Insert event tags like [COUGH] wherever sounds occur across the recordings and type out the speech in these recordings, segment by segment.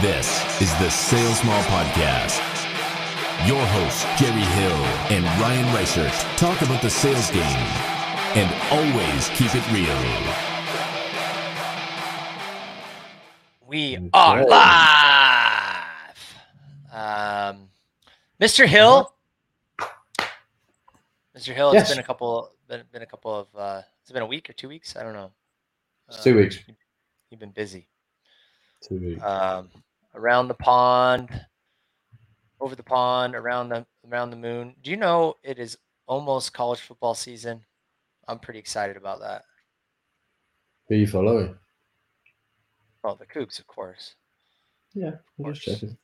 This is the Sales Maul Podcast. Your hosts, Gerry Hill and Ryan Reisert, talk about the sales game and always keep it real. We are live. Um, Mr. Hill. Mr. Hill, it's Yes. been a couple been, been a couple of uh it's been a week or two weeks, I don't know. It's two weeks. You've been busy. Two weeks. Um around the pond, over the pond, around the around the moon. Do you know it is almost college football season? I'm pretty excited about that. Who are you following? Well, the Cougs, of course. Yeah, I'm course. just checking.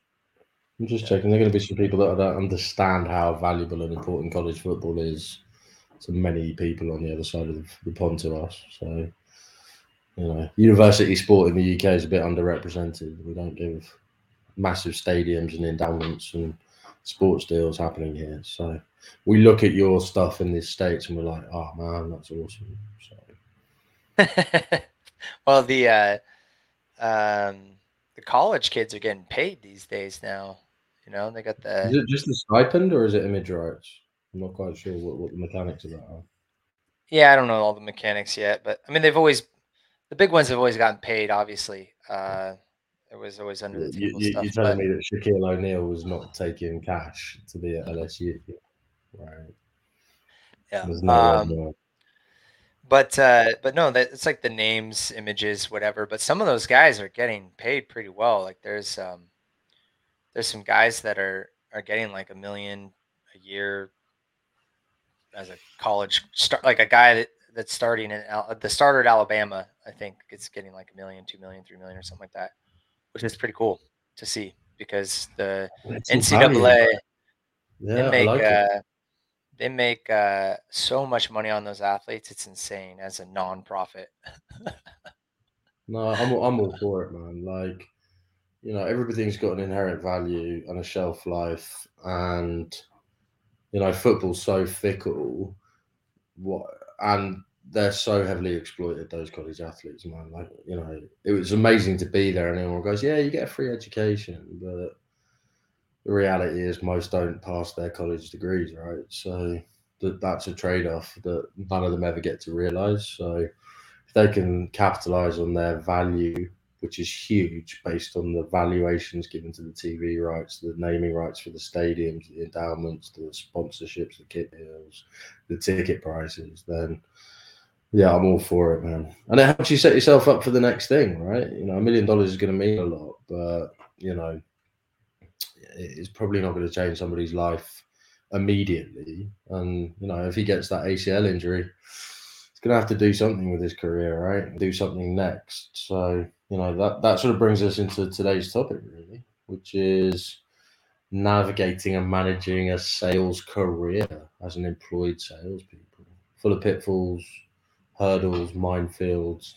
I'm just Yeah. checking. There are going to be some people that don't understand how valuable and important college football is to many people on the other side of the pond to us. So, you know, university sport in the UK is a bit underrepresented. We don't give massive stadiums and endowments and sports deals happening here. So, we look at your stuff in the states and we're like, oh man, that's awesome. So, [LAUGHS] well, the uh, um, the college kids are getting paid these days now. You know, they got the Is it just the stipend or is it image rights? I'm not quite sure what, what the mechanics of that are. yeah. I don't know all the mechanics yet, but I mean, they've always the big ones have always gotten paid. Obviously, uh, it was always under the table you, stuff. you're telling but- me that Shaquille O'Neal was not taking cash to be at LSU, right? yeah. There's no um, but uh, but no, that it's like the names, images, whatever. But some of those guys are getting paid pretty well. Like there's um, there's some guys that are are getting like a million a year as a college start, like a guy that that's starting in Al- the starter at Alabama. I think it's getting like a million, two million, three million, or something like that, which is pretty cool to see because the invaluable. NCAA Yeah, they make like uh, they make uh, so much money on those athletes. It's insane as a non-profit. [LAUGHS] No, I'm I'm all for it, man. Like, you know, everything's got an inherent value and a shelf life, and you know, football's so fickle. What and they're so heavily exploited. Those college athletes, man. Like, you know, it was amazing to be there, and everyone goes, "Yeah, you get a free education," but the reality is most don't pass their college degrees, right? So that that's a trade-off that none of them ever get to realize. So if they can capitalize on their value, which is huge based on the valuations given to the TV rights, the naming rights for the stadiums, the endowments, the sponsorships, the kit deals, the ticket prices, then yeah, I'm all for it, man. And it helps you set yourself up for the next thing, right? You know, a million dollars is going to mean a lot, but you know, it's probably not going to change somebody's life immediately. And you know, if he gets that ACL injury, to have to do something with his career, right? Do something next. So you know that that sort of brings us into today's topic, really, which is navigating and managing a sales career as an employed salespeople, full of pitfalls, hurdles, minefields,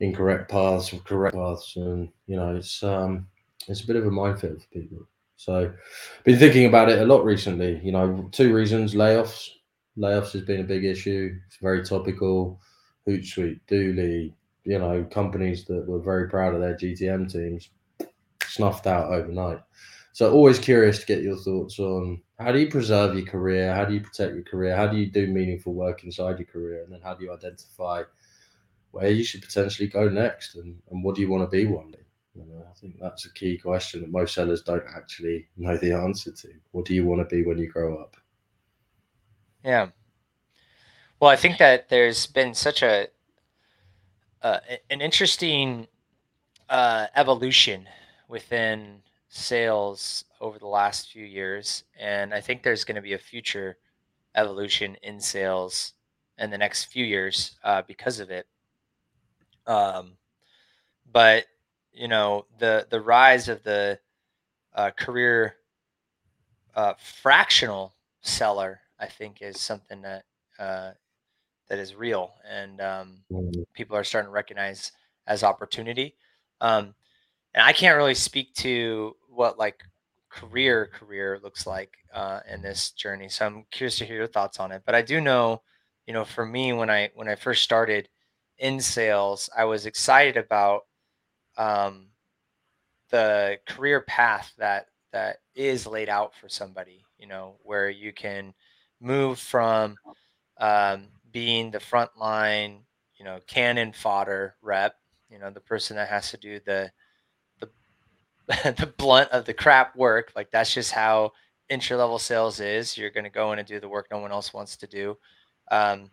incorrect paths, correct paths, and you know it's um it's a bit of a minefield for people. So, been thinking about it a lot recently. You know, two reasons: layoffs. Layoffs has been a big issue. It's very topical. Hootsuite, Dooly, you know, companies that were very proud of their GTM teams snuffed out overnight. So, always curious to get your thoughts on how do you preserve your career? How do you protect your career? How do you do meaningful work inside your career? And then how do you identify where you should potentially go next and, and what do you want to be one day? You know, I think that's a key question that most sellers don't actually know the answer to. What do you want to be when you grow up? Yeah. Well, I think that there's been such a uh, an interesting uh, evolution within sales over the last few years, and I think there's going to be a future evolution in sales in the next few years uh, because of it. Um, but you know the the rise of the uh, career uh, fractional seller, I think, is something that uh, that is real, and um, Mm, people are starting to recognize as opportunity. Um, and I can't really speak to what like career career looks like uh, in this journey, so I'm curious to hear your thoughts on it. But I do know, you know, for me, when I when I first started in sales, I was excited about um, the career path that that is laid out for somebody, you know, where you can move from um, being the front line, you know, cannon fodder rep, you know, the person that has to do the the [LAUGHS] the blunt of the crap work. Like that's just how entry level sales is. You're going to go in and do the work no one else wants to do. Um,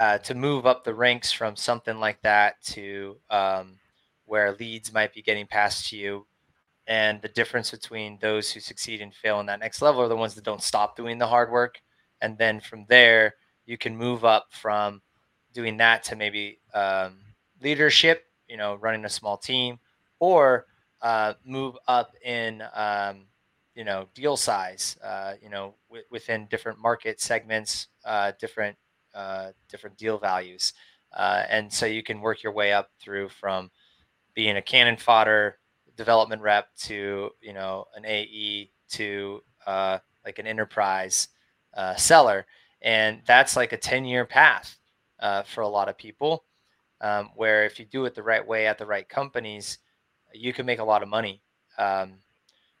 uh, to move up the ranks from something like that to um, where leads might be getting passed to you and the difference between those who succeed and fail in that next level are the ones that don't stop doing the hard work and then from there you can move up from doing that to maybe um, leadership you know running a small team or uh, move up in um, you know deal size uh, you know w- within different market segments uh, different uh, different deal values. Uh, and so you can work your way up through from being a cannon fodder development rep to you know an AE to uh, like an enterprise uh, seller, and that's like a ten year path uh, for a lot of people. Um, where if you do it the right way at the right companies, you can make a lot of money. Um,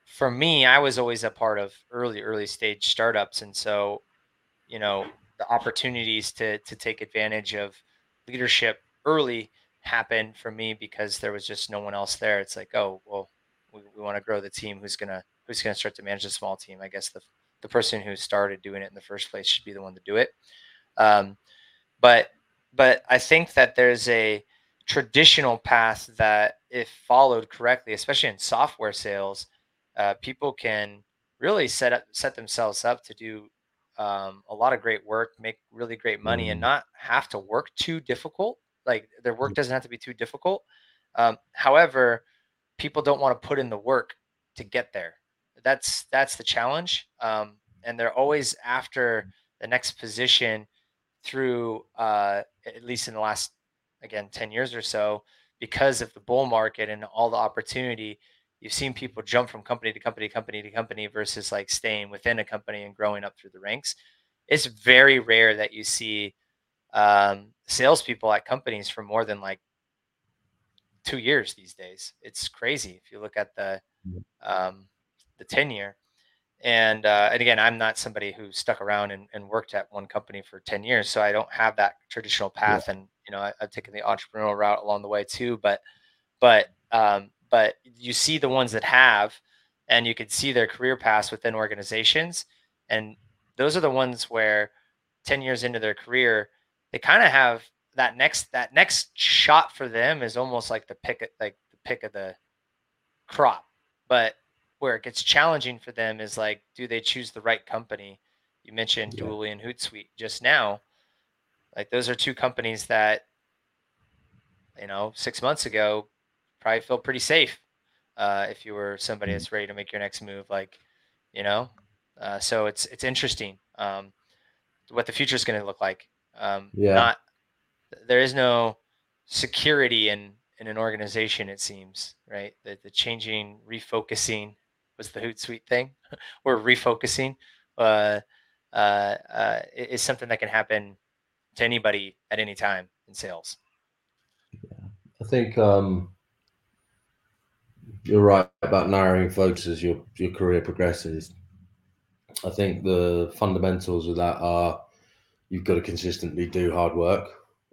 for me, I was always a part of early early stage startups, and so you know the opportunities to to take advantage of leadership early happened for me because there was just no one else there. It's like, oh, well, we, we want to grow the team. Who's gonna who's gonna start to manage a small team? I guess the the person who started doing it in the first place should be the one to do it. Um, but but I think that there's a traditional path that, if followed correctly, especially in software sales, uh, people can really set up set themselves up to do um, a lot of great work, make really great money, and not have to work too difficult like their work doesn't have to be too difficult. Um, however, people don't want to put in the work to get there. That's that's the challenge. Um, and they're always after the next position through uh, at least in the last again 10 years or so because of the bull market and all the opportunity you've seen people jump from company to company to company to company versus like staying within a company and growing up through the ranks it's very rare that you see um, salespeople at companies for more than like two years these days. It's crazy if you look at the um, the tenure. And uh, and again, I'm not somebody who stuck around and, and worked at one company for ten years, so I don't have that traditional path. Yeah. And you know, I, have taken the entrepreneurial route along the way too. But but um, but you see the ones that have, and you can see their career paths within organizations, and those are the ones where ten years into their career, they kind of have that next that next shot for them is almost like the pick like the pick of the crop. But where it gets challenging for them is like, do they choose the right company? You mentioned yeah. Dooly and Hootsuite just now. Like those are two companies that, you know, six months ago probably feel pretty safe uh, if you were somebody mm-hmm. that's ready to make your next move. Like, you know, uh, so it's it's interesting um, what the future is going to look like. Um, yeah. Not there is no security in in an organization. It seems right. The the changing, refocusing was the Hootsuite thing. [LAUGHS] We're refocusing. Uh, uh, uh, is something that can happen to anybody at any time in sales. Yeah, I think um, you're right about narrowing focus as your your career progresses. I think the fundamentals of that are you've got to consistently do hard work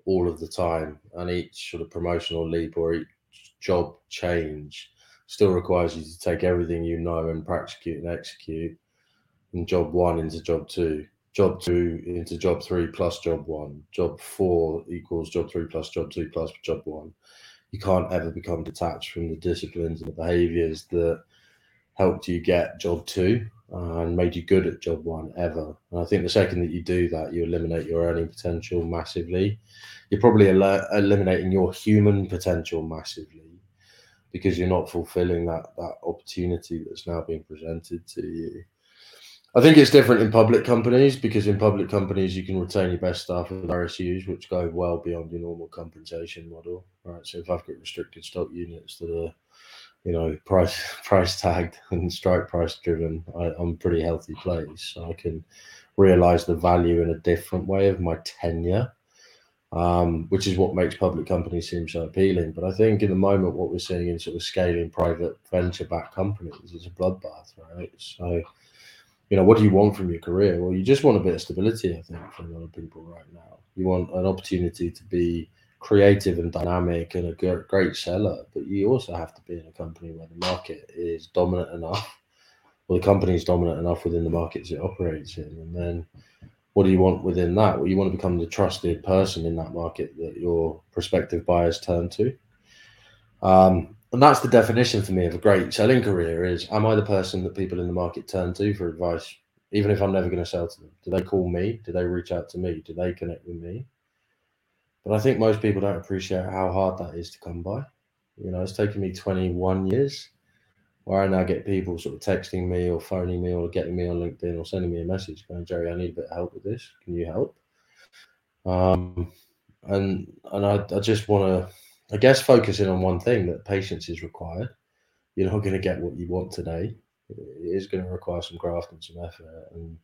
all of the time, and each sort of promotional leap or each job change still requires you to take everything you know and practice and execute from job one into job two, job two into job three plus job one, job four equals job three plus job two plus job one. You can't ever become detached from the disciplines and the behaviors that helped you get job two uh, and made you good at job one ever. And I think the second that you do that, you eliminate your earning potential massively. You're probably el- eliminating your human potential massively because you're not fulfilling that that opportunity that's now being presented to you. I think it's different in public companies because in public companies you can retain your best staff with RSUs, which go well beyond your normal compensation model. Right. So if I've got restricted stock units that are you know, price [LAUGHS] price tagged and strike price driven, I, am a pretty healthy place. So I can realize the value in a different way of my tenure. Um, which is what makes public companies seem so appealing. But I think in the moment, what we're seeing in sort of scaling private venture backed companies is a bloodbath, right? So, you know, what do you want from your career? Well, you just want a bit of stability, I think, for a lot of people right now. You want an opportunity to be creative and dynamic and a great seller, but you also have to be in a company where the market is dominant enough, or the company is dominant enough within the markets it operates in. And then what do you want within that? Well, you want to become the trusted person in that market that your prospective buyers turn to. Um, and that's the definition for me of a great selling career is am I the person that people in the market turn to for advice, even if I'm never going to sell to them? Do they call me? Do they reach out to me? Do they connect with me? But I think most people don't appreciate how hard that is to come by. You know, it's taken me 21 years where I now get people sort of texting me or phoning me or getting me on LinkedIn or sending me a message going, Gerry, I need a bit of help with this. Can you help? Um, and and I, I just want to, I guess, focus in on one thing that patience is required. You're not going to get what you want today. It is going to require some graft and some effort and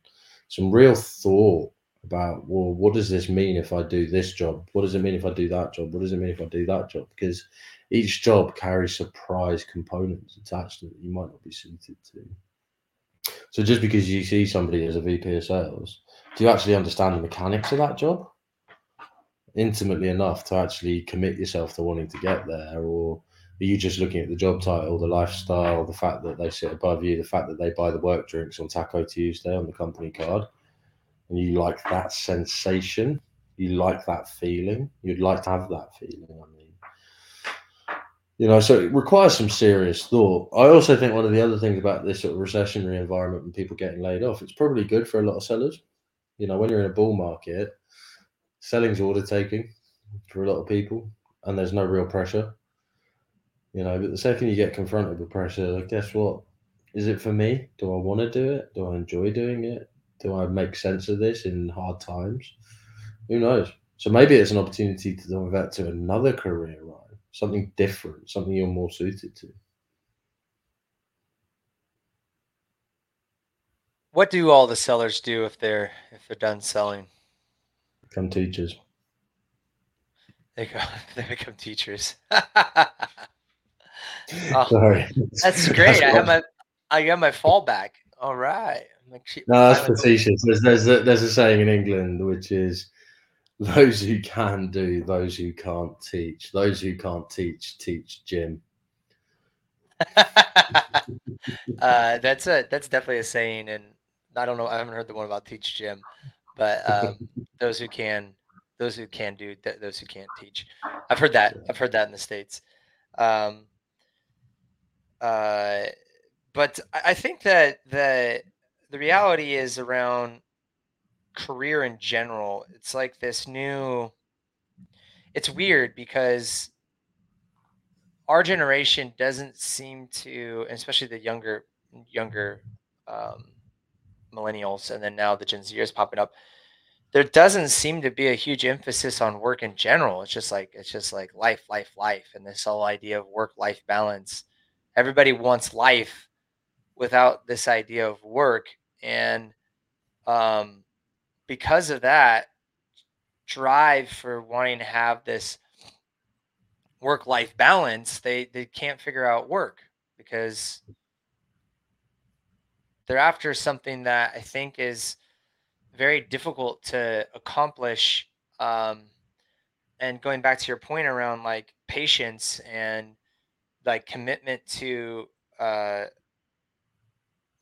some real thought about, well, what does this mean if I do this job? What does it mean if I do that job? What does it mean if I do that job? Because each job carries surprise components attached that you might not be suited to. So just because you see somebody as a VP of sales, do you actually understand the mechanics of that job intimately enough to actually commit yourself to wanting to get there? Or are you just looking at the job title, the lifestyle, the fact that they sit above you, the fact that they buy the work drinks on Taco Tuesday on the company card, and you like that sensation? You like that feeling? You'd like to have that feeling. I mean, you know, so it requires some serious thought. I also think one of the other things about this sort of recessionary environment and people getting laid off, it's probably good for a lot of sellers. You know, when you're in a bull market, selling's order taking for a lot of people, and there's no real pressure. You know, but the second you get confronted with pressure, like, guess what? Is it for me? Do I want to do it? Do I enjoy doing it? Do I make sense of this in hard times? Who knows? So maybe it's an opportunity to divert to another career, right? Something different, something you're more suited to. What do all the sellers do if they're if they're done selling? Become teachers. They go. [LAUGHS] They become teachers. [LAUGHS] [LAUGHS] oh, Sorry, that's great. That's I have my I got my fallback. All right. Like, no, that's facetious. There's there's a, there's a saying in England which is [LAUGHS] those who can do, those who can't teach. Those who can't teach, teach gym. [LAUGHS] uh, that's a that's definitely a saying, and I don't know. I haven't heard the one about teach gym, but um, [LAUGHS] those who can, those who can do, those who can't teach. I've heard that. I've heard that in the states. Um, uh, but I think that the the reality is around career in general, it's like this new. It's weird because our generation doesn't seem to, especially the younger younger um, millennials, and then now the Gen Zers popping up. There doesn't seem to be a huge emphasis on work in general. It's just like it's just like life, life, life, and this whole idea of work life balance. Everybody wants life without this idea of work, and um, because of that drive for wanting to have this work life balance, they they can't figure out work because they're after something that I think is very difficult to accomplish. Um, and going back to your point around like patience and like commitment to uh,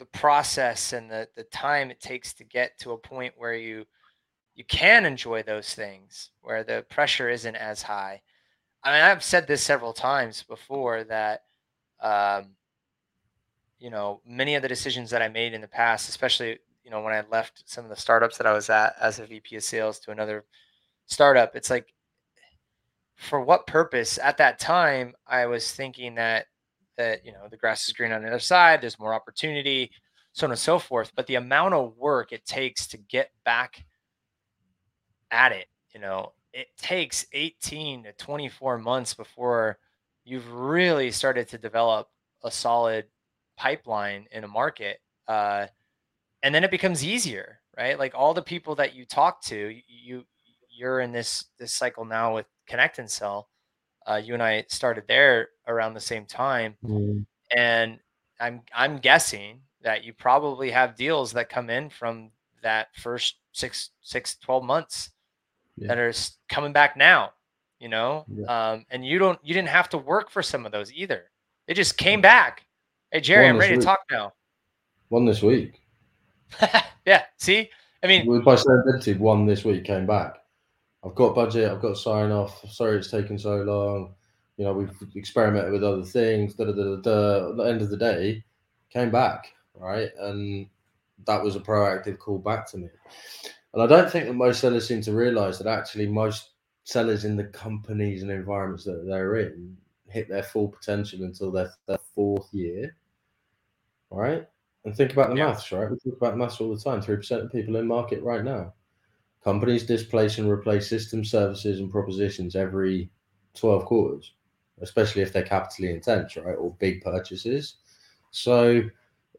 the process and the the time it takes to get to a point where you you can enjoy those things where the pressure isn't as high. I mean, I've said this several times before that um, you know, many of the decisions that I made in the past, especially, you know, when I left some of the startups that I was at as a VP of sales to another startup, it's like for what purpose at that time I was thinking that that you know the grass is green on the other side there's more opportunity so on and so forth but the amount of work it takes to get back at it you know it takes 18 to 24 months before you've really started to develop a solid pipeline in a market uh, and then it becomes easier right like all the people that you talk to you you're in this this cycle now with Connect and Sell. Uh, you and I started there around the same time, mm. and I'm I'm guessing that you probably have deals that come in from that first six six 12 months yeah. that are coming back now you know yeah. um, and you don't you didn't have to work for some of those either it just came back hey Gerry one i'm ready week. to talk now one this week [LAUGHS] yeah see i mean we by serendipity one this week came back i've got budget i've got sign off sorry it's taken so long you know we've experimented with other things da, da, da, da, at the end of the day came back right and that was a proactive call back to me and i don't think that most sellers seem to realize that actually most sellers in the companies and environments that they're in hit their full potential until their, their fourth year. right? And think about the yeah. maths, right? We talk about maths all the time. 3% of people in market right now. Companies displace and replace system services and propositions every 12 quarters, especially if they're capitally intense, right? Or big purchases. So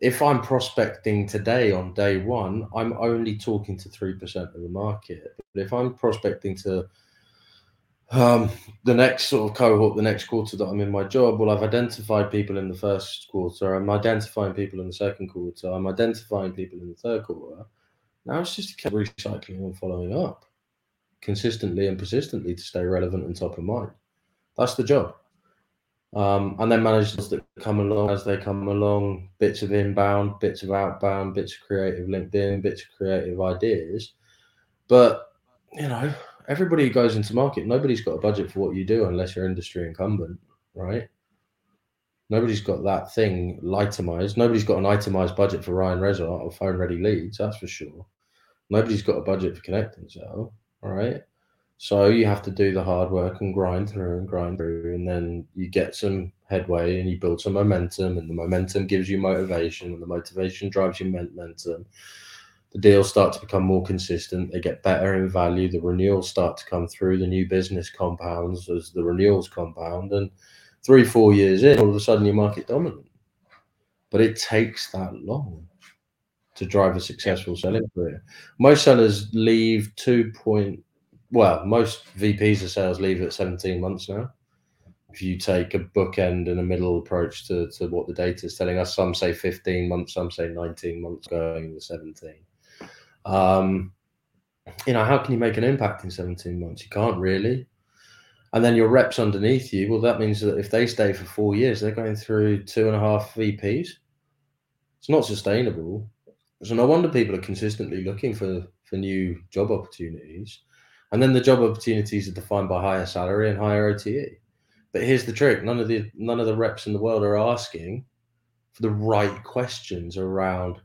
if I'm prospecting today on day one, I'm only talking to 3% of the market. But if I'm prospecting to um, the next sort of cohort, the next quarter that I'm in my job, well, I've identified people in the first quarter. I'm identifying people in the second quarter. I'm identifying people in the third quarter. Now it's just to keep recycling and following up consistently and persistently to stay relevant and top of mind. That's the job. Um, and then managers that come along as they come along, bits of inbound, bits of outbound, bits of creative LinkedIn, bits of creative ideas. But, you know, everybody who goes into market, nobody's got a budget for what you do unless you're industry incumbent, right? Nobody's got that thing itemized. Nobody's got an itemized budget for Ryan Reisert or phone ready leads, that's for sure. Nobody's got a budget for connecting so all right? So you have to do the hard work and grind through and grind through, and then you get some headway and you build some momentum, and the momentum gives you motivation, and the motivation drives you momentum the deals start to become more consistent. They get better in value. The renewals start to come through. The new business compounds as the renewals compound. And three, four years in, all of a sudden you're market dominant. But it takes that long to drive a successful selling career. Most sellers leave two point, well, most VPs of sales leave at 17 months now. If you take a bookend and a middle approach to, to what the data is telling us, some say 15 months, some say 19 months going to 17 um, you know, how can you make an impact in 17 months? You can't really. And then your reps underneath you, well, that means that if they stay for four years, they're going through two and a half VPs. It's not sustainable. So no wonder people are consistently looking for, for new job opportunities. And then the job opportunities are defined by higher salary and higher OTE. But here's the trick: none of the none of the reps in the world are asking for the right questions around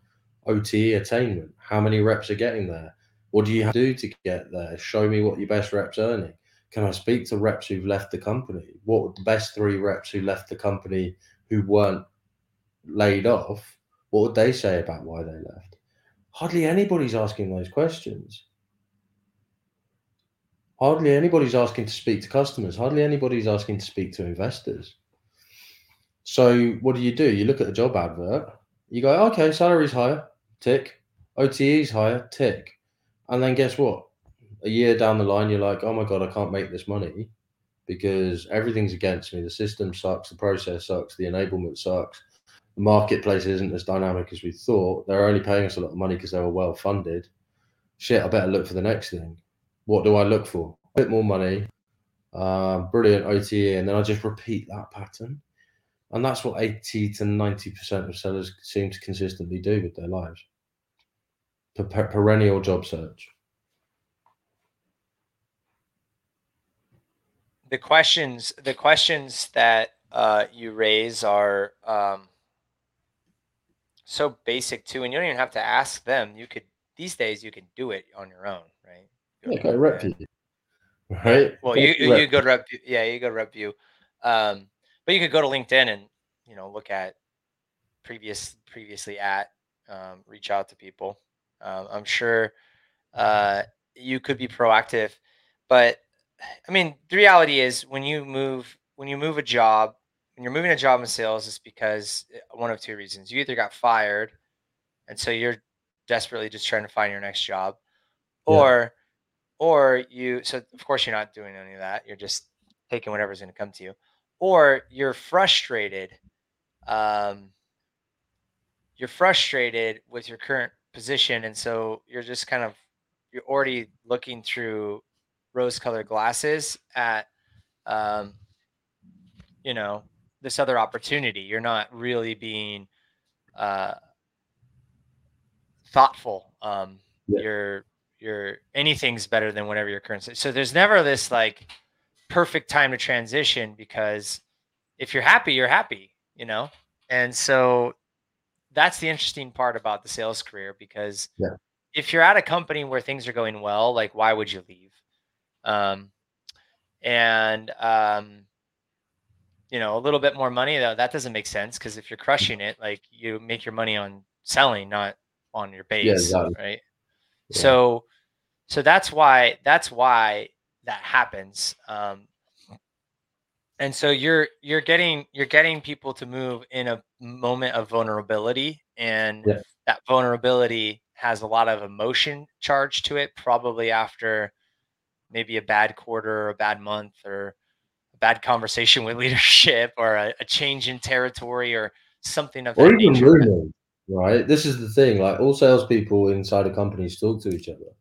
OTE attainment. How many reps are getting there? What do you have to do to get there? Show me what your best reps earning. Can I speak to reps who've left the company? What were the best three reps who left the company who weren't laid off? What would they say about why they left? Hardly anybody's asking those questions. Hardly anybody's asking to speak to customers. Hardly anybody's asking to speak to investors. So what do you do? You look at the job advert. You go, okay, salary's higher tick. OTE's higher, tick. And then guess what? A year down the line, you're like, oh my God, I can't make this money because everything's against me. The system sucks, the process sucks, the enablement sucks. The marketplace isn't as dynamic as we thought. They're only paying us a lot of money because they were well funded. Shit, I better look for the next thing. What do I look for? A bit more money, uh, brilliant OTE, and then I just repeat that pattern. And that's what 80 to 90% of sellers seem to consistently do with their lives. Per- perennial job search. The questions, the questions that uh, you raise are um, so basic too, and you don't even have to ask them. You could these days you can do it on your own, right? Go okay, RepVue, right? Well, you you go to rep, yeah, you go to RepVue. Um, but you could go to LinkedIn and you know look at previous previously at um, reach out to people. Um, I'm sure uh, you could be proactive, but I mean the reality is when you move when you move a job when you're moving a job in sales, it's because eh, one of two reasons: you either got fired, and so you're desperately just trying to find your next job, or or you so of course you're not doing any of that. You're just taking whatever's going to come to you. Or you're frustrated um, you're frustrated with your current position and so you're just kind of you're already looking through rose colored glasses at um, you know this other opportunity you're not really being uh, thoughtful um, yeah. you're you're anything's better than whatever your current so there's never this like perfect time to transition because if you're happy you're happy you know and so that's the interesting part about the sales career because yeah. if you're at a company where things are going well like why would you leave um, and um, you know a little bit more money though that doesn't make sense because if you're crushing it like you make your money on selling not on your base yeah, exactly. right yeah. So, so that's why that's why that happens. Um, and so you're you're getting you're getting people to move in a moment of vulnerability, and yeah. that vulnerability has a lot of emotion charge to it. Probably after maybe a bad quarter, or a bad month, or a bad conversation with [LAUGHS] leadership, or a, a change in territory, or something of or that nature. Rumors right? This is the thing. Like all salespeople inside a company talk to each other.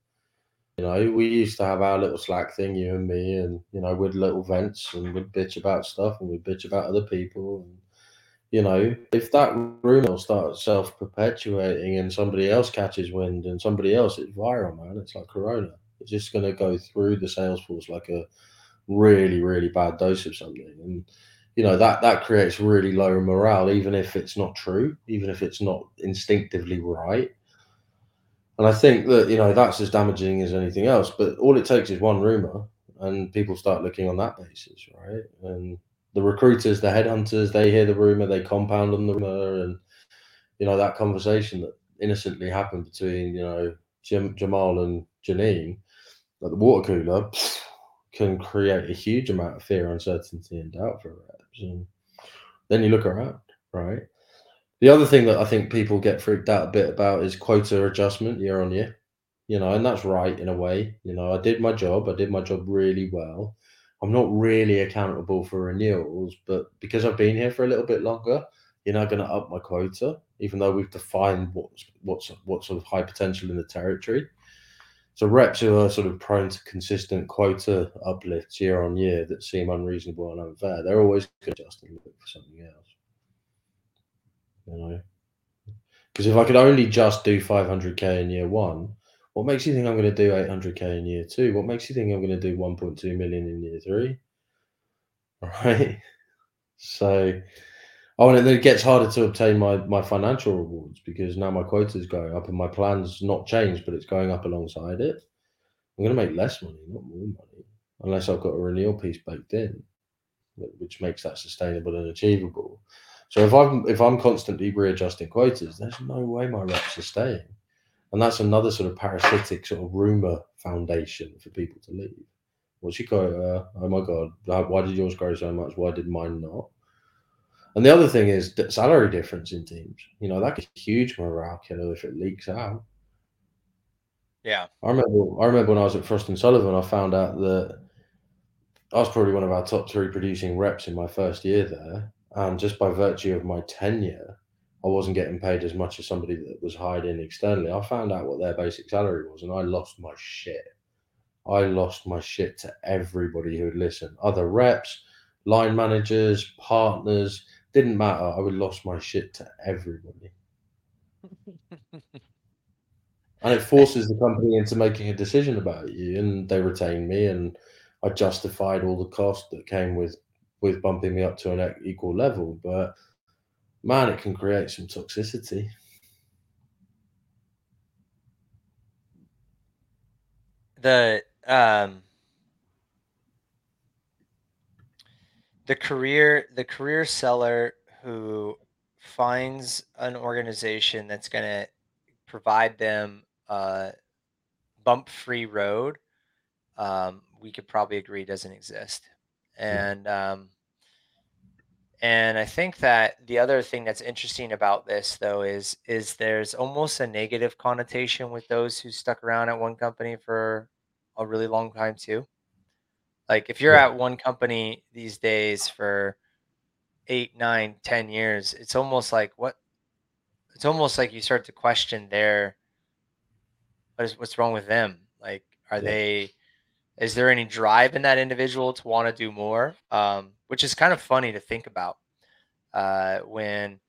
You know, we used to have our little Slack thing, you and me, and you know, we'd little vents and we'd bitch about stuff and we'd bitch about other people. And you know, if that rumor starts self perpetuating and somebody else catches wind and somebody else, it's viral, man. It's like Corona. It's just going to go through the sales force like a really, really bad dose of something. And you know that that creates really low morale even if it's not true even if it's not instinctively right and i think that you know that's as damaging as anything else but all it takes is one rumor and people start looking on that basis right and the recruiters the headhunters they hear the rumor they compound on the rumor and you know that conversation that innocently happened between you know Jim, jamal and janine at the water cooler can create a huge amount of fear uncertainty and doubt for it and then you look around, right? The other thing that I think people get freaked out a bit about is quota adjustment year on year. You know, and that's right in a way. You know, I did my job, I did my job really well. I'm not really accountable for renewals, but because I've been here for a little bit longer, you're not going to up my quota, even though we've defined what's what's what sort of high potential in the territory. So reps who are sort of prone to consistent quota uplifts year on year that seem unreasonable and unfair, they're always adjusting look for something else. You know, because if I could only just do 500k in year one, what makes you think I'm going to do 800k in year two? What makes you think I'm going to do 1.2 million in year three? All [LAUGHS] right. So Oh, and then it gets harder to obtain my my financial rewards because now my quota is going up and my plan's not changed, but it's going up alongside it. I'm going to make less money, not more money, unless I've got a renewal piece baked in, which makes that sustainable and achievable. So if I'm if I'm constantly readjusting quotas, there's no way my reps are staying, and that's another sort of parasitic sort of rumor foundation for people to leave. What's your quota? Oh my god! Why did yours grow so much? Why did mine not? And the other thing is that salary difference in teams. You know, that's a huge morale killer if it leaks out. Yeah. I remember I remember when I was at Frost and Sullivan, I found out that I was probably one of our top three producing reps in my first year there. And just by virtue of my tenure, I wasn't getting paid as much as somebody that was hired in externally. I found out what their basic salary was and I lost my shit. I lost my shit to everybody who would listen. Other reps, line managers, partners, didn't matter. I would lost my shit to everybody. [LAUGHS] and it forces the company into making a decision about you, and they retain me, and I justified all the cost that came with with bumping me up to an equal level. But man, it can create some toxicity. The um the career the career seller who finds an organization that's going to provide them a bump free road um, we could probably agree doesn't exist and um, and i think that the other thing that's interesting about this though is is there's almost a negative connotation with those who stuck around at one company for a really long time too. Like if you're Yeah. at one company these days for eight, nine, ten years, it's almost like what it's almost like you start to question their what is what's wrong with them. Like are Yeah. they is there any drive in that individual to want to do more? Um, which is kind of funny to think about uh, when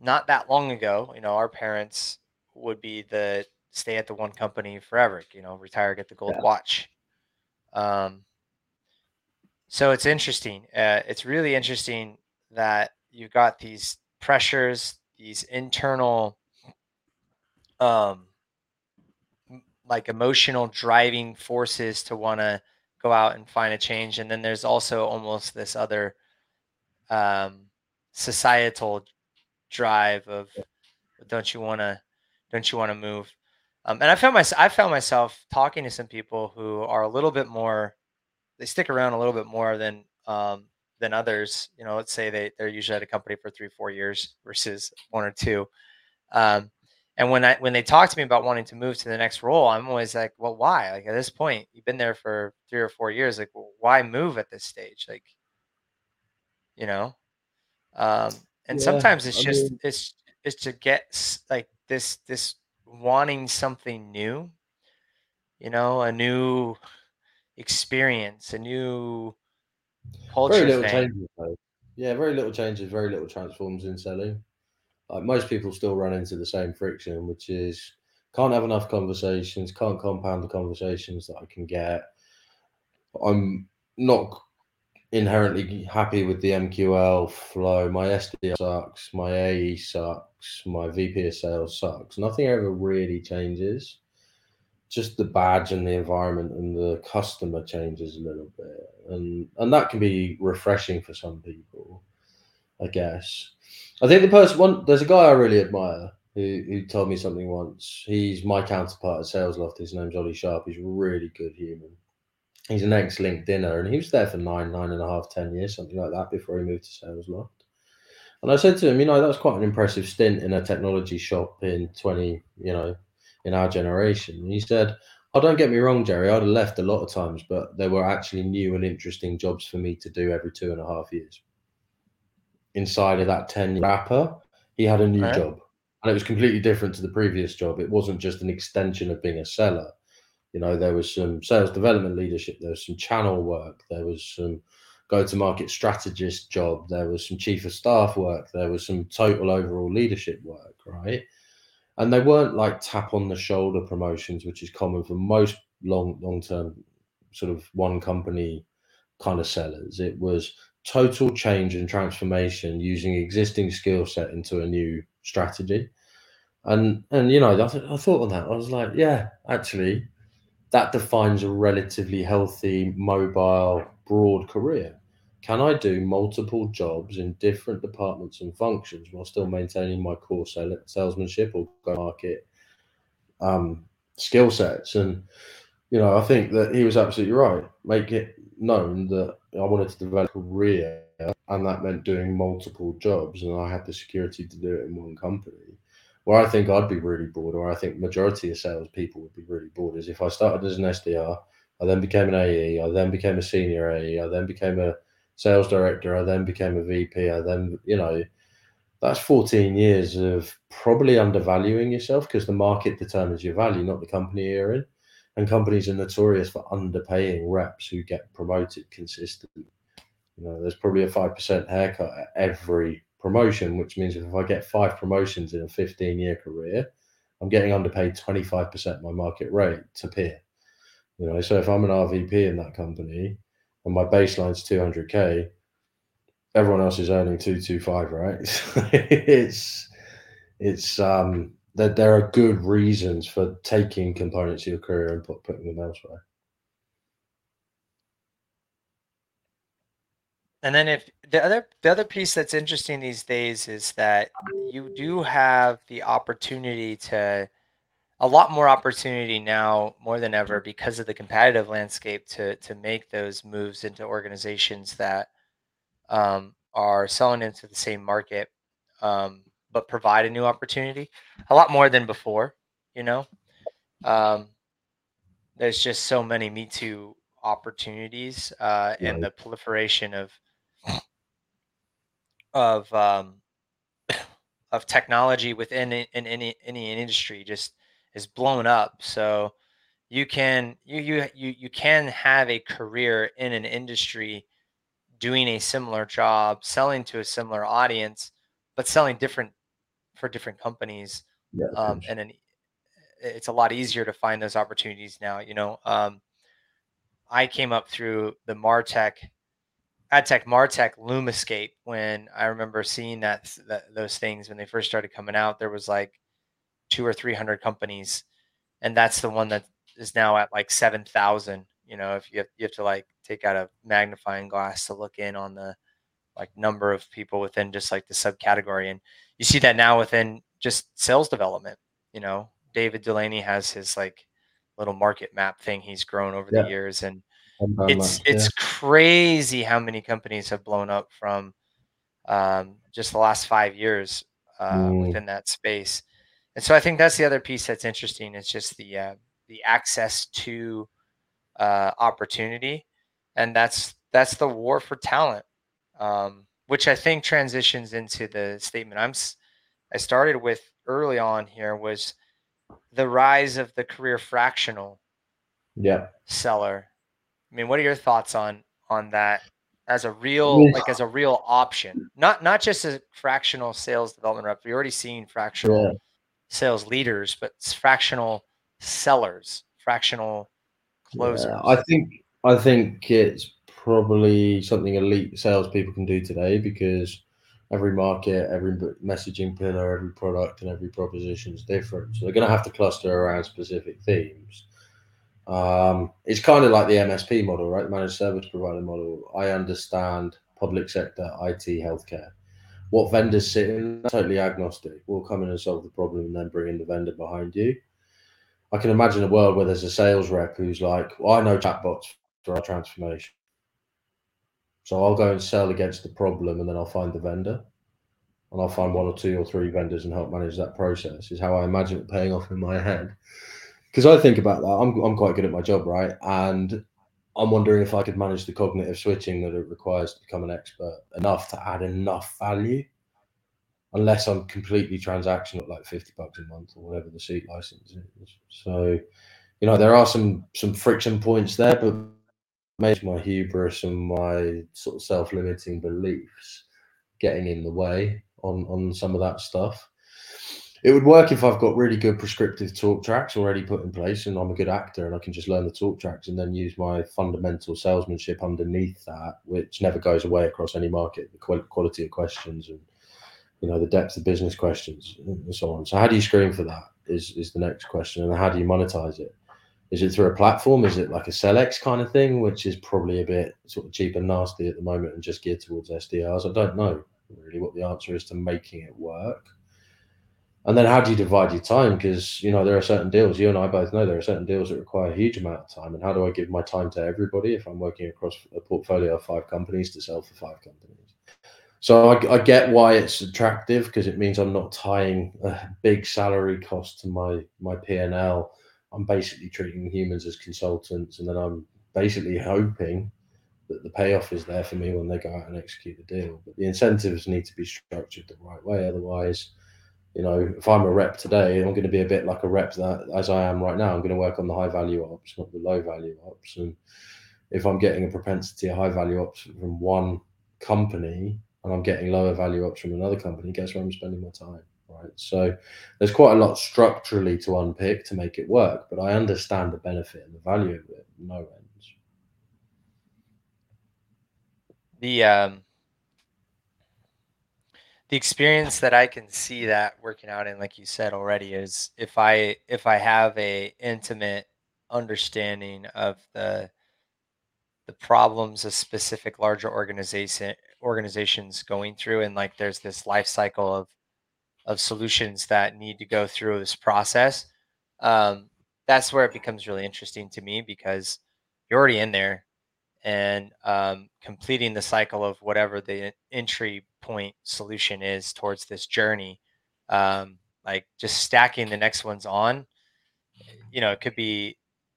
not that long ago, you know, our parents would be the stay at the one company forever, you know, retire, get the gold Yeah. watch. Um, so it's interesting. Uh, it's really interesting that you've got these pressures, these internal, um, like emotional driving forces to want to go out and find a change, and then there's also almost this other um, societal drive of don't you want to don't you want to move um, and i found my i found myself talking to some people who are a little bit more they stick around a little bit more than um, than others. You know let's say they, they're usually at a company for three four years versus one or two. Um, and when i when they talk to me about wanting to move to the next role i'm always like well why? Like at this point you've been there for three or four years like well, why move at this stage? Like you know? Um, and Yeah, sometimes it's I just mean- it's it's to get like this this wanting something new you know a new experience a new culture very little thing changes though. Yeah, very little changes, very little transforms in selling. Like most people still run into the same friction, which is can't have enough conversations, can't compound the conversations that I can get. I'm not inherently happy with the MQL flow. My SDR sucks, my AE sucks, my VP of sales sucks. Nothing ever really changes. Just the badge and the environment and the customer changes a little bit. And and that can be refreshing for some people, I guess. I think the person one there's a guy I really admire who, who told me something once. He's my counterpart at Sales Loft. His name's Ollie Sharp. He's a really good human he's an ex LinkedIner, and he was there for nine, nine and a half, ten years, something like that, before he moved to Sales Loft. And I said to him, you know, that's quite an impressive stint in a technology shop in twenty, you know, in our generation. And he said, "Oh, don't get me wrong, Gerry. I'd have left a lot of times, but there were actually new and interesting jobs for me to do every two and a half years. Inside of that ten year wrapper, he had a new Right. job, and it was completely different to the previous job. It wasn't just an extension of being a seller." You know there was some sales development leadership there was some channel work there was some go to market strategist job there was some chief of staff work there was some total overall leadership work right? And they weren't like tap on the shoulder promotions which is common for most long long term sort of one company kind of sellers. It was total change and transformation using existing skill set into a new strategy. And and you know I, th- I thought on that i was like yeah actually that defines a relatively healthy, mobile, broad career. Can I do multiple jobs in different departments and functions while still maintaining my core sale- salesmanship or go market um, skill sets? And you know, I think that he was absolutely right. Make it known that I wanted to develop a career, and that meant doing multiple jobs, and I had the security to do it in one company. Where I think I'd be really bored, or I think majority of salespeople would be really bored, is if I started as an SDR, I then became an AE, I then became a senior AE, I then became a sales director, I then became a VP, I then, you know, that's 14 years of probably undervaluing yourself because the market determines your value, not the company you're in. And companies are notorious for underpaying reps who get promoted consistently. You know, there's probably a 5% haircut at every promotion, which means if I get five promotions in a 15 year career, I'm getting underpaid 25% of my market rate to peer. You know, so if I'm an RVP in that company and my baseline's 200k, everyone else is earning 225, right? [LAUGHS] it's it's um that there are good reasons for taking components of your career and put, putting them elsewhere. And then if the other the other piece that's interesting these days is that you do have the opportunity to a lot more opportunity now more than ever because of the competitive landscape to to make those moves into organizations that um, are selling into the same market um, but provide a new opportunity a lot more than before you know? Um, there's just so many Me Too opportunities uh, and the proliferation of of um, [COUGHS] of technology within i- in any any industry just is blown up. So you can you you you you can have a career in an industry doing a similar job, selling to a similar audience, but selling different for different companies. Yeah, Um, and an, it's a lot easier to find those opportunities now. You know, um, I came up through the Martech, AdTech Martech Lumascape when I remember seeing that, that those things when they first started coming out. There was like two or three hundred companies, and that's the one that is now at like seven thousand. You know, if you have, you have to like take out a magnifying glass to look in on the like number of people within just like the subcategory, and you see that now within just sales development. You know, David Dulany has his like little market map thing he's grown over Yeah. the years, and It's it's crazy how many companies have blown up from um, just the last five years uh, Mm. within that space. And so I think that's the other piece that's interesting. It's just the uh, the access to uh, opportunity, and that's that's the war for talent, um, which I think transitions into the statement I'm I started with early on here was the rise of the career fractional yeah. seller. I mean, what are your thoughts on on that as a real mean- like as a real option? Not not just a fractional sales development rep. We're already seeing fractional Yeah. sales leaders, but fractional sellers, fractional closers. Yeah, I think I think it's probably something elite salespeople can do today because every market, every messaging pillar, every product, and every proposition is different. So they're going to have to cluster around specific themes. Um, it's kind of like the MSP model, right? Managed service provider model. I understand public sector, IT, healthcare. What vendors sit in, totally agnostic. We'll come in and solve the problem and then bring in the vendor behind you. I can imagine a world where there's a sales rep who's like, well, I know chatbots for our transformation. So I'll go and sell against the problem and then I'll find the vendor. And I'll find one or two or three vendors and help manage that process, is how I imagine it paying off in my head. Because I think about that. I'm, I'm quite good at my job, right? And I'm wondering if I could manage the cognitive switching that it requires to become an expert enough to add enough value unless I'm completely transactional like 50 bucks a month or whatever the seat license is. So, you know, there are some some friction points there, but maybe my hubris and my sort of self-limiting beliefs getting in the way on on some of that stuff. It would work if I've got really good prescriptive talk tracks already put in place and I'm a good actor and I can just learn the talk tracks and then use my fundamental salesmanship underneath that, which never goes away across any market, the quality of questions and you know the depth of business questions and so on. So how do you screen for that is is the next question and how do you monetize it? Is it through a platform? Is it like a Selex kind of thing, which is probably a bit sort of cheap and nasty at the moment and just geared towards SDRs? I don't know really what the answer is to making it work. And then how do you divide your time? Because you know there are certain deals. You and I both know there are certain deals that require a huge amount of time. And how do I give my time to everybody if I'm working across a portfolio of five companies to sell for five companies? So I, I get why it's attractive because it means I'm not tying a big salary cost to my my P and L. I'm basically treating humans as consultants, and then I'm basically hoping that the payoff is there for me when they go out and execute the deal. But the incentives need to be structured the right way. Otherwise, you know, if I'm a rep today, I'm going to be a bit like a rep that as I am right now. I'm going to work on the high value ops, not the low value ops. And if I'm getting a propensity of high value ops from one company and I'm getting lower value ops from another company, guess where I'm spending my time? Right. So there's quite a lot structurally to unpick to make it work, but I understand the benefit and the value of it. No ends. the um the experience that I can see that working out in, like you said already, is if I if I have a intimate understanding of the the problems a specific larger organization organizations going through, and like there's this life cycle of of solutions that need to go through this process. Um, that's where it becomes really interesting to me because you're already in there and um, completing the cycle of whatever the entry point solution is towards this journey um, like just stacking the next ones on you know, it could be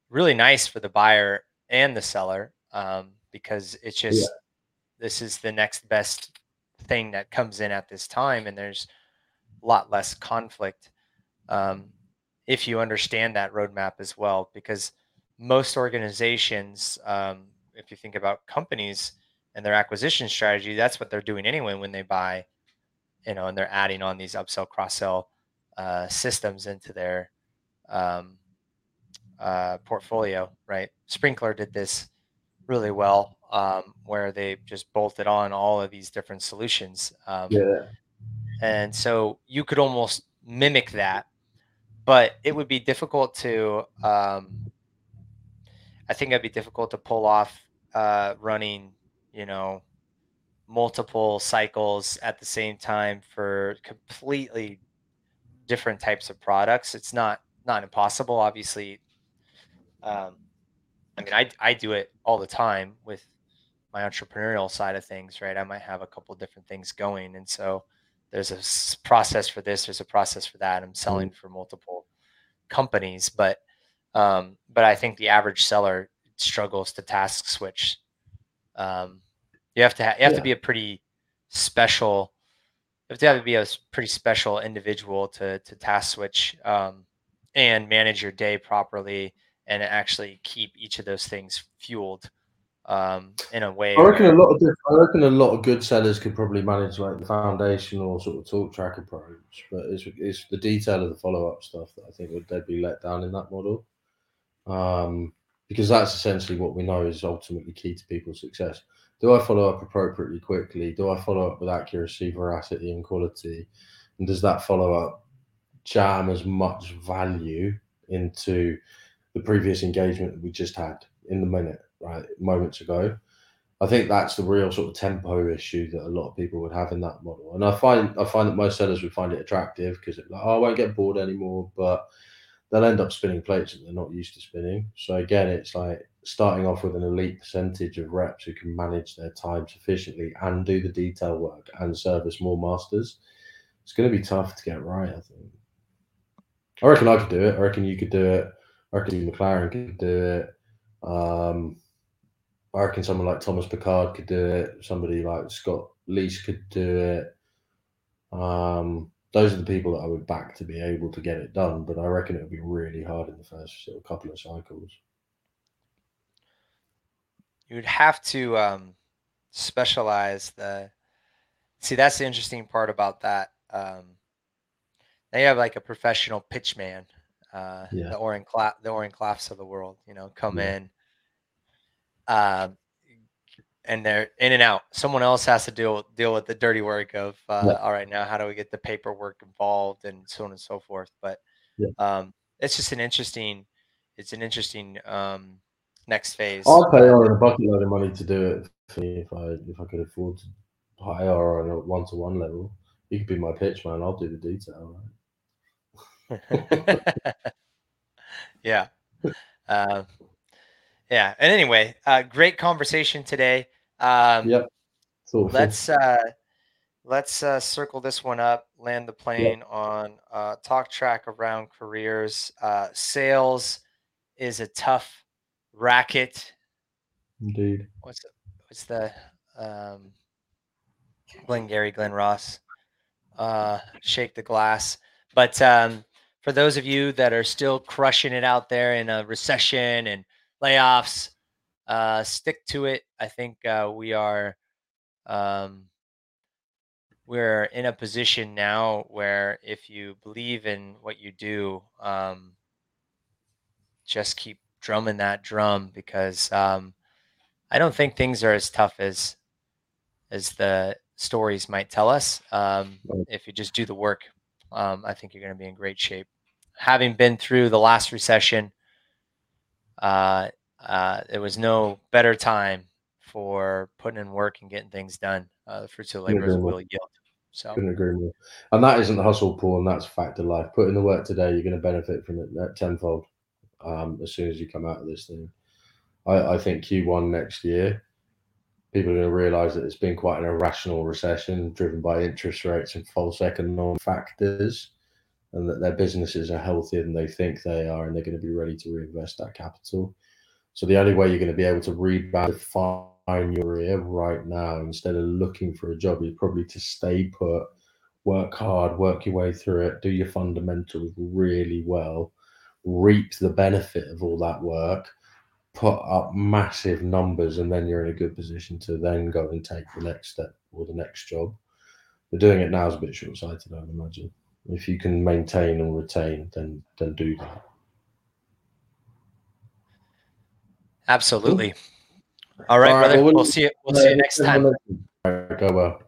really nice for the buyer and the seller um, because it's just yeah. this is the next best thing that comes in at this time, and there's a lot less conflict um, if you understand that roadmap as well. Because most organizations, um, if you think about companies and their acquisition strategy, that's what they're doing anyway when they buy, you know, and they're adding on these upsell, cross sell uh, systems into their um, uh, portfolio, right? Sprinklr did this really well, um, where they just bolted on all of these different solutions. Um, yeah. And so you could almost mimic that, but it would be difficult to. Um, I think it'd be difficult to pull off uh, running, you know, multiple cycles at the same time for completely different types of products. It's not not impossible. Obviously, um, I mean, I I do it all the time with my entrepreneurial side of things, right? I might have a couple different things going, and so there's a process for this, there's a process for that. I'm selling mm-hmm. for multiple companies, but um, but I think the average seller struggles to task switch. Um, you have to ha- you have yeah. to be a pretty special. You have to, have to be a pretty special individual to to task switch um, and manage your day properly and actually keep each of those things fueled um, in a way. I reckon where, a lot of I reckon a lot of good sellers could probably manage like the foundational sort of talk track approach, but it's it's the detail of the follow up stuff that I think would they'd be let down in that model, um, because that's essentially what we know is ultimately key to people's success. Do I follow up appropriately quickly? Do I follow up with accuracy, veracity, and quality? And does that follow up jam as much value into the previous engagement that we just had in the minute, right, moments ago. I think that's the real sort of tempo issue that a lot of people would have in that model. And I find I find that most sellers would find it attractive because it's like, oh, I won't get bored anymore, but they'll end up spinning plates that they're not used to spinning. So again, it's like starting off with an elite percentage of reps who can manage their time sufficiently and do the detail work and service more masters. It's going to be tough to get right, I think. I reckon I could do it. I reckon you could do it. I reckon McLaren could do it. Um, I reckon someone like Thomas Picard could do it. Somebody like Scott Leese could do it. Um, those are the people that I would back to be able to get it done. But I reckon it would be really hard in the first sort of couple of cycles. You would have to um, specialize the. See, that's the interesting part about that. Um, they have like a professional pitch man uh, yeah. the Oren Cla- the Oren Klaffs of the world, you know, come yeah. in, uh, and they're in and out. Someone else has to deal deal with the dirty work of uh, yeah. all right, now how do we get the paperwork involved and so on and so forth. But um, it's just an interesting, it's an interesting um, next phase. I'll pay Oren a bucket load of money to do it for me if I if I could afford to hire on a one to one level. You could be my pitch man. I'll do the detail. Right? [LAUGHS] yeah. [LAUGHS] Uh, yeah. And anyway, uh, great conversation today. Um, yep. So let's uh, let's uh, circle this one up. Land the plane yep. on uh, talk track around careers. Uh, sales is a tough racket. Indeed. What's the, what's the um, Glengarry Glen Ross? Uh, shake the glass. But um, for those of you that are still crushing it out there in a recession and layoffs, uh, stick to it. I think uh, we are um, we're in a position now where if you believe in what you do, um, just keep drumming that drum because um, I don't think things are as tough as as the stories might tell us. Um, if you just do the work, um, I think you're going to be in great shape having been through the last recession, uh, uh, there was no better time for putting in work and getting things done. Uh, the fruits of labor will yield. So couldn't agree more. And that isn't the hustle pool, and that's fact of life. Put in the work today, you're going to benefit from it tenfold um, as soon as you come out of this thing. I, I think Q1 next year, people are going to realize that it's been quite an irrational recession driven by interest rates and false economic factors and that their businesses are healthier than they think they are, and they're going to be ready to reinvest that capital. So the only way you're going to be able to rebound, define your career right now, instead of looking for a job, is probably to stay put, work hard, work your way through it, do your fundamentals really well, reap the benefit of all that work, put up massive numbers, and then you're in a good position to then go and take the next step or the next job. But doing it now is a bit short sighted, I'd imagine. If you can maintain and retain, then then do that. Absolutely. All right, All right brother. Well, we'll, see you. We'll see you next time. All right, go well.